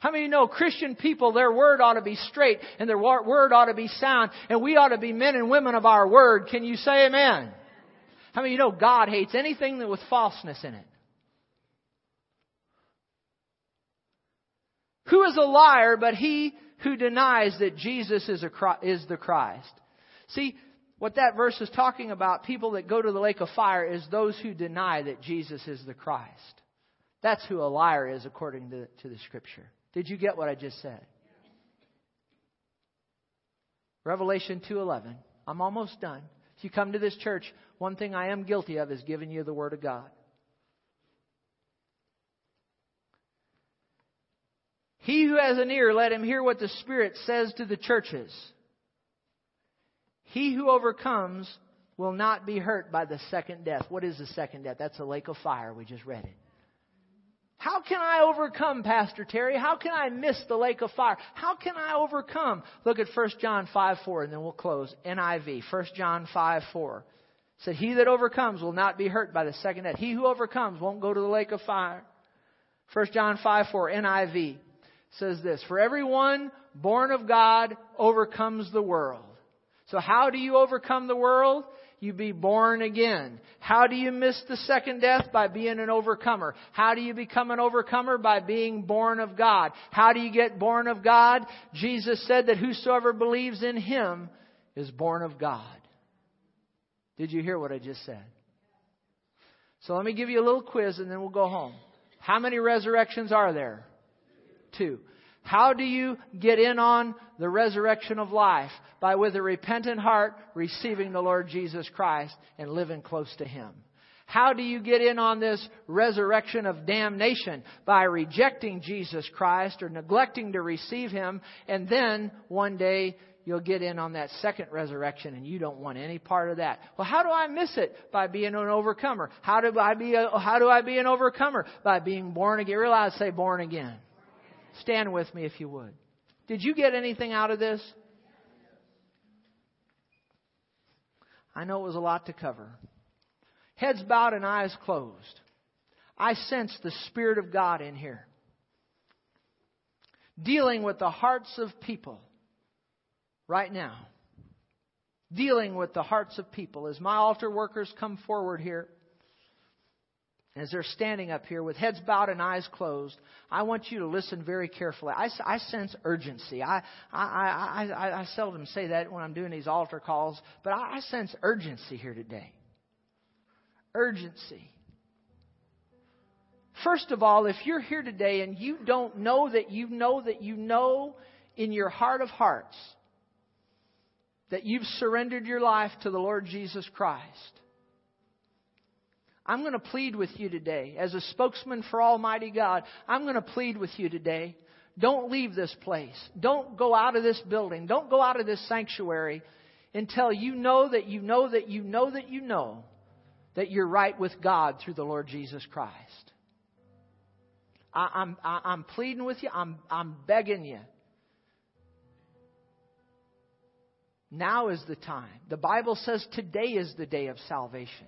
How many of you know Christian people, their word ought to be straight and their word ought to be sound and we ought to be men and women of our word? Can you say amen? How many you know God hates anything that with falseness in it? Who is a liar but he who denies that Jesus is, a, is the Christ? See, what that verse is talking about, people that go to the lake of fire, is those who deny that Jesus is the Christ. That's who a liar is according to, to the Scripture. Did you get what I just said? Revelation 2:11. I'm almost done. You come to this church, one thing I am guilty of is giving you the Word of God. He who has an ear, let him hear what the Spirit says to the churches. He who overcomes will not be hurt by the second death. What is the second death? That's a lake of fire. We just read it. How can I overcome, Pastor Terry? How can I miss the lake of fire? How can I overcome? Look at 1 John 5 4, and then we'll close. NIV, 1 John 5 4 said, He that overcomes will not be hurt by the second death. He who overcomes won't go to the lake of fire. 1 John 5 4 NIV says this For everyone born of God overcomes the world. So, how do you overcome the world? You be born again. How do you miss the second death? By being an overcomer. How do you become an overcomer? By being born of God. How do you get born of God? Jesus said that whosoever believes in Him is born of God. Did you hear what I just said? So let me give you a little quiz and then we'll go home. How many resurrections are there? Two. How do you get in on the resurrection of life? By with a repentant heart receiving the Lord Jesus Christ and living close to Him. How do you get in on this resurrection of damnation? By rejecting Jesus Christ or neglecting to receive Him, and then one day you'll get in on that second resurrection and you don't want any part of that. Well, how do I miss it? By being an overcomer. How do I be a, how do I be an overcomer? By being born again. Realize say born again. Stand with me if you would. Did you get anything out of this? I know it was a lot to cover. Heads bowed and eyes closed. I sense the Spirit of God in here. Dealing with the hearts of people right now. Dealing with the hearts of people. As my altar workers come forward here, as they're standing up here with heads bowed and eyes closed, I want you to listen very carefully. I, I sense urgency. I, I, I, I, seldom say that when I'm doing these altar calls, but I, I sense urgency here today. Urgency. First of all, if you're here today and you don't know that you know that you know in your heart of hearts that you've surrendered your life to the Lord Jesus Christ, I'm going to plead with you today. As a spokesman for Almighty God, I'm going to plead with you today. Don't leave this place. Don't go out of this building. Don't go out of this sanctuary until you know that you know that you know that you know that you're right with God through the Lord Jesus Christ. I, I'm, I, I'm pleading with you. I'm, I'm begging you. Now is the time. The Bible says today is the day of salvation.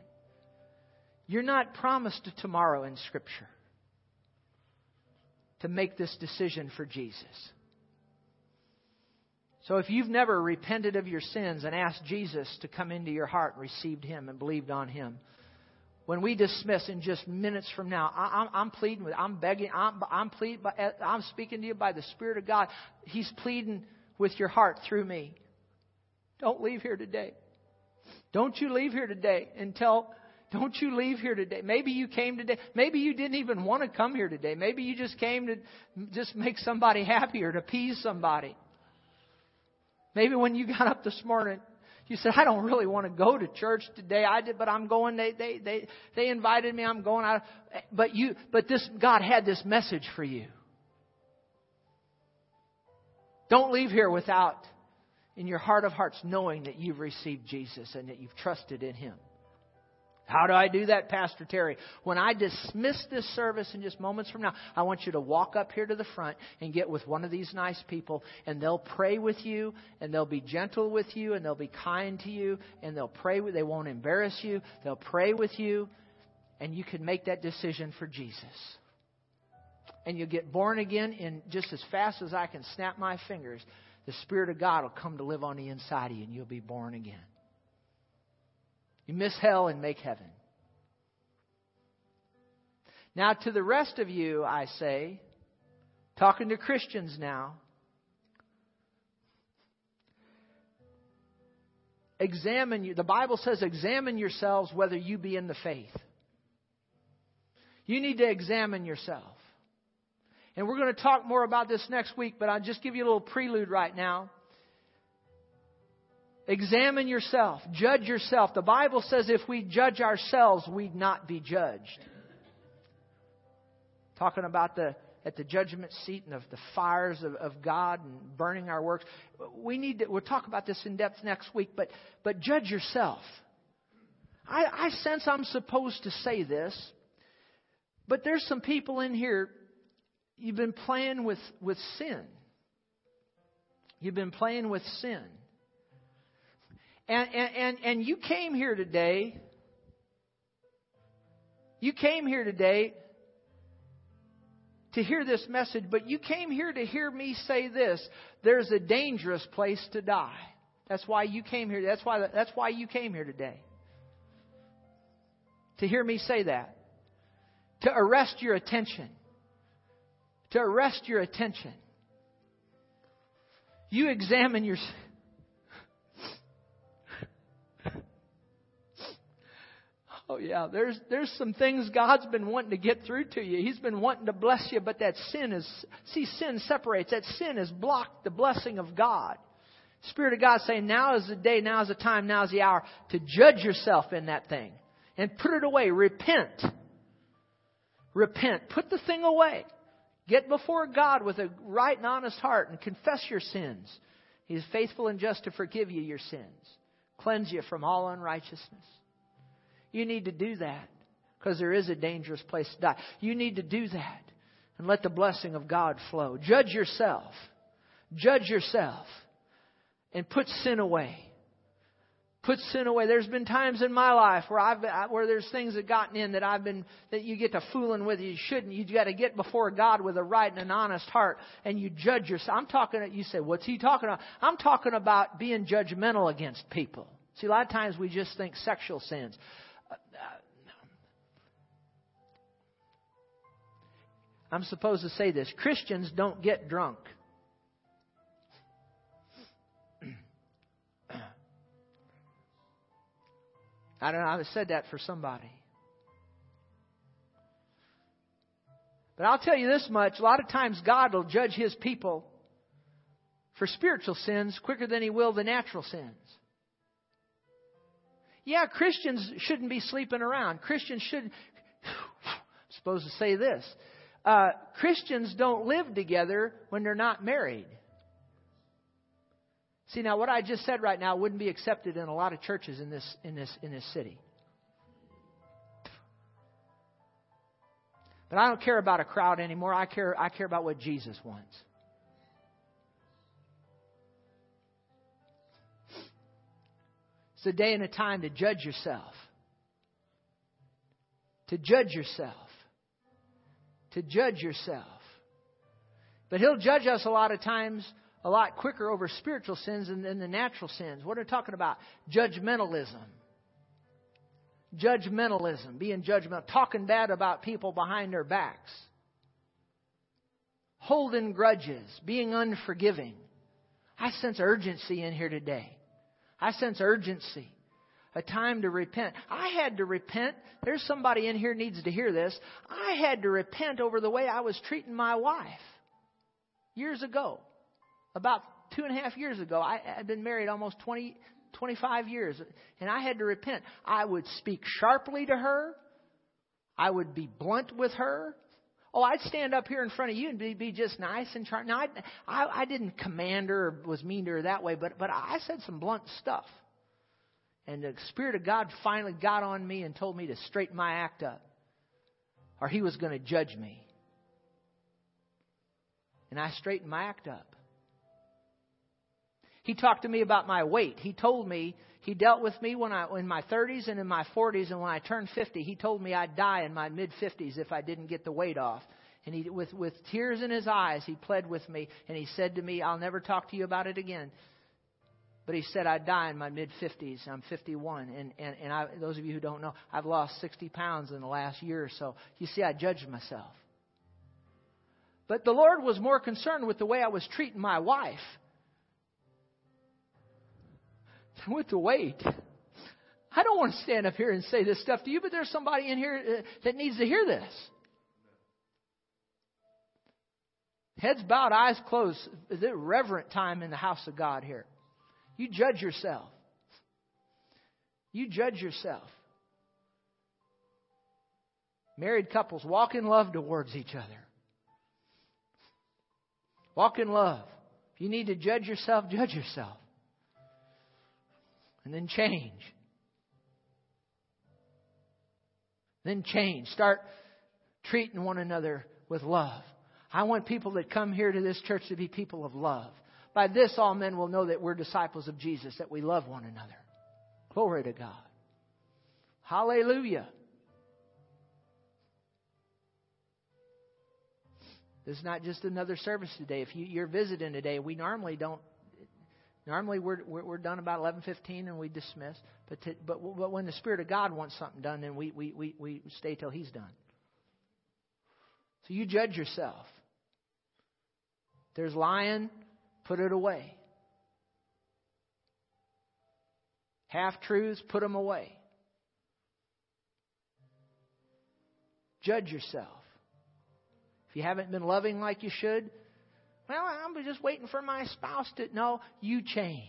You're not promised a tomorrow in Scripture to make this decision for Jesus. So if you've never repented of your sins and asked Jesus to come into your heart and received Him and believed on Him, when we dismiss in just minutes from now, I, am pleading with, I'm begging, I'm, I'm pleading, I'm speaking to you by the Spirit of God. He's pleading with your heart through me. Don't leave here today. Don't you leave here today until don't you leave here today. Maybe you came today. Maybe you didn't even want to come here today. Maybe you just came to just make somebody happy or to appease somebody. Maybe when you got up this morning, you said, I don't really want to go to church today. I did, but I'm going. They, they, they, they invited me. I'm going out. But you, but this, God had this message for you. Don't leave here without, in your heart of hearts, knowing that you've received Jesus and that you've trusted in Him. How do I do that, Pastor Terry? When I dismiss this service in just moments from now, I want you to walk up here to the front and get with one of these nice people, and they'll pray with you, and they'll be gentle with you, and they'll be kind to you, and they'll pray with, they won't embarrass you, they'll pray with you, and you can make that decision for Jesus. And you'll get born again in just as fast as I can snap my fingers. The Spirit of God will come to live on the inside of you, and you'll be born again. You miss hell and make heaven. Now, to the rest of you, I say, talking to Christians now, examine you. The Bible says, examine yourselves whether you be in the faith. You need to examine yourself. And we're going to talk more about this next week, but I'll just give you a little prelude right now. Examine yourself. Judge yourself. The Bible says if we judge ourselves, we'd not be judged. Talking about the at the judgment seat and of the fires of, of God and burning our works. We need to, we'll talk about this in depth next week, but, but judge yourself. I, I sense I'm supposed to say this, but there's some people in here, you've been playing with, with sin. You've been playing with sin. And, and, and, and you came here today. You came here today to hear this message, but you came here to hear me say this. There's a dangerous place to die. That's why you came here. That's why, that's why you came here today. to hear me say that. To arrest your attention. To arrest your attention. You examine your. Oh yeah, there's there's some things God's been wanting to get through to you. He's been wanting to bless you, but that sin is see sin separates. That sin has blocked the blessing of God. Spirit of God saying, now is the day, now is the time, now is the hour to judge yourself in that thing and put it away. Repent. Repent. Put the thing away. Get before God with a right and honest heart and confess your sins. He is faithful and just to forgive you your sins, cleanse you from all unrighteousness. You need to do that because there is a dangerous place to die. You need to do that and let the blessing of God flow. Judge yourself. Judge yourself and put sin away. Put sin away. There's been times in my life where I've where there's things that gotten in that I've been that you get to fooling with. You shouldn't. You got to get before God with a right and an honest heart, and you judge yourself. I'm talking. You say, what's he talking about? I'm talking about being judgmental against people. See, a lot of times we just think sexual sins. I'm supposed to say this Christians don't get drunk. I don't know, I said that for somebody. But I'll tell you this much a lot of times God will judge His people for spiritual sins quicker than He will the natural sins. Yeah, Christians shouldn't be sleeping around. Christians should. I'm supposed to say this. Uh, Christians don't live together when they're not married. See now, what I just said right now wouldn't be accepted in a lot of churches in this in this in this city. But I don't care about a crowd anymore. I care I care about what Jesus wants. A day and a time to judge yourself. To judge yourself. To judge yourself. But He'll judge us a lot of times a lot quicker over spiritual sins than, than the natural sins. What are we talking about? Judgmentalism. Judgmentalism, being judgmental, talking bad about people behind their backs, holding grudges, being unforgiving. I sense urgency in here today. I sense urgency. A time to repent. I had to repent. There's somebody in here needs to hear this. I had to repent over the way I was treating my wife years ago about two and a half years ago. I had been married almost 20, 25 years, and I had to repent. I would speak sharply to her. I would be blunt with her. Oh, I'd stand up here in front of you and be, be just nice and try. Now, I, I, I didn't command her or was mean to her that way, but, but I said some blunt stuff. And the Spirit of God finally got on me and told me to straighten my act up, or He was going to judge me. And I straightened my act up. He talked to me about my weight. He told me he dealt with me when I in my 30s and in my 40s, and when I turned 50, he told me I'd die in my mid 50s if I didn't get the weight off. And he, with with tears in his eyes, he pled with me, and he said to me, "I'll never talk to you about it again." But he said I'd die in my mid 50s. I'm 51, and and and I, those of you who don't know, I've lost 60 pounds in the last year or so. You see, I judged myself. But the Lord was more concerned with the way I was treating my wife with the weight. I don't want to stand up here and say this stuff to you, but there's somebody in here uh, that needs to hear this. Heads bowed, eyes closed. Is it reverent time in the house of God here? You judge yourself. You judge yourself. Married couples, walk in love towards each other. Walk in love. If you need to judge yourself, judge yourself and then change. Then change. Start treating one another with love. I want people that come here to this church to be people of love. By this, all men will know that we're disciples of Jesus, that we love one another. Glory to God. Hallelujah. This is not just another service today. If you, are visiting today, we normally don't Normally we're, we're, done about 11:15 and we dismiss. But, to, but but when the Spirit of God wants something done, then we, we, we, we stay till He's done. So you judge yourself. There's lying, put it away. Half truths, put them away. Judge yourself. If you haven't been loving like you should, well, I'm just waiting for my spouse to. No, you change.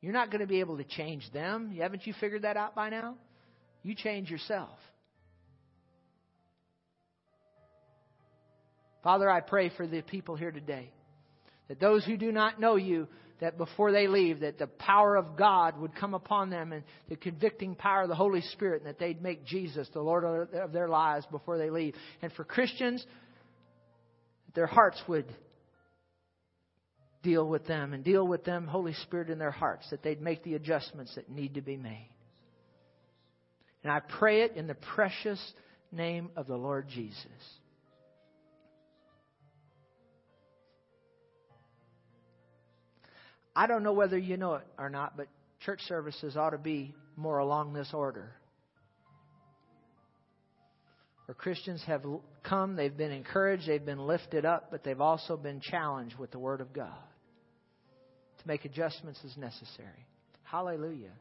You're not going to be able to change them. Haven't you figured that out by now? You change yourself. Father, I pray for the people here today that those who do not know you, that before they leave, that the power of God would come upon them and the convicting power of the Holy Spirit, and that they'd make Jesus the Lord of their lives before they leave. And for Christians, their hearts would deal with them and deal with them, Holy Spirit, in their hearts, that they'd make the adjustments that need to be made. And I pray it in the precious name of the Lord Jesus. I don't know whether you know it or not, but church services ought to be more along this order. Where Christians have come, they've been encouraged, they've been lifted up, but they've also been challenged with the Word of God to make adjustments as necessary. Hallelujah.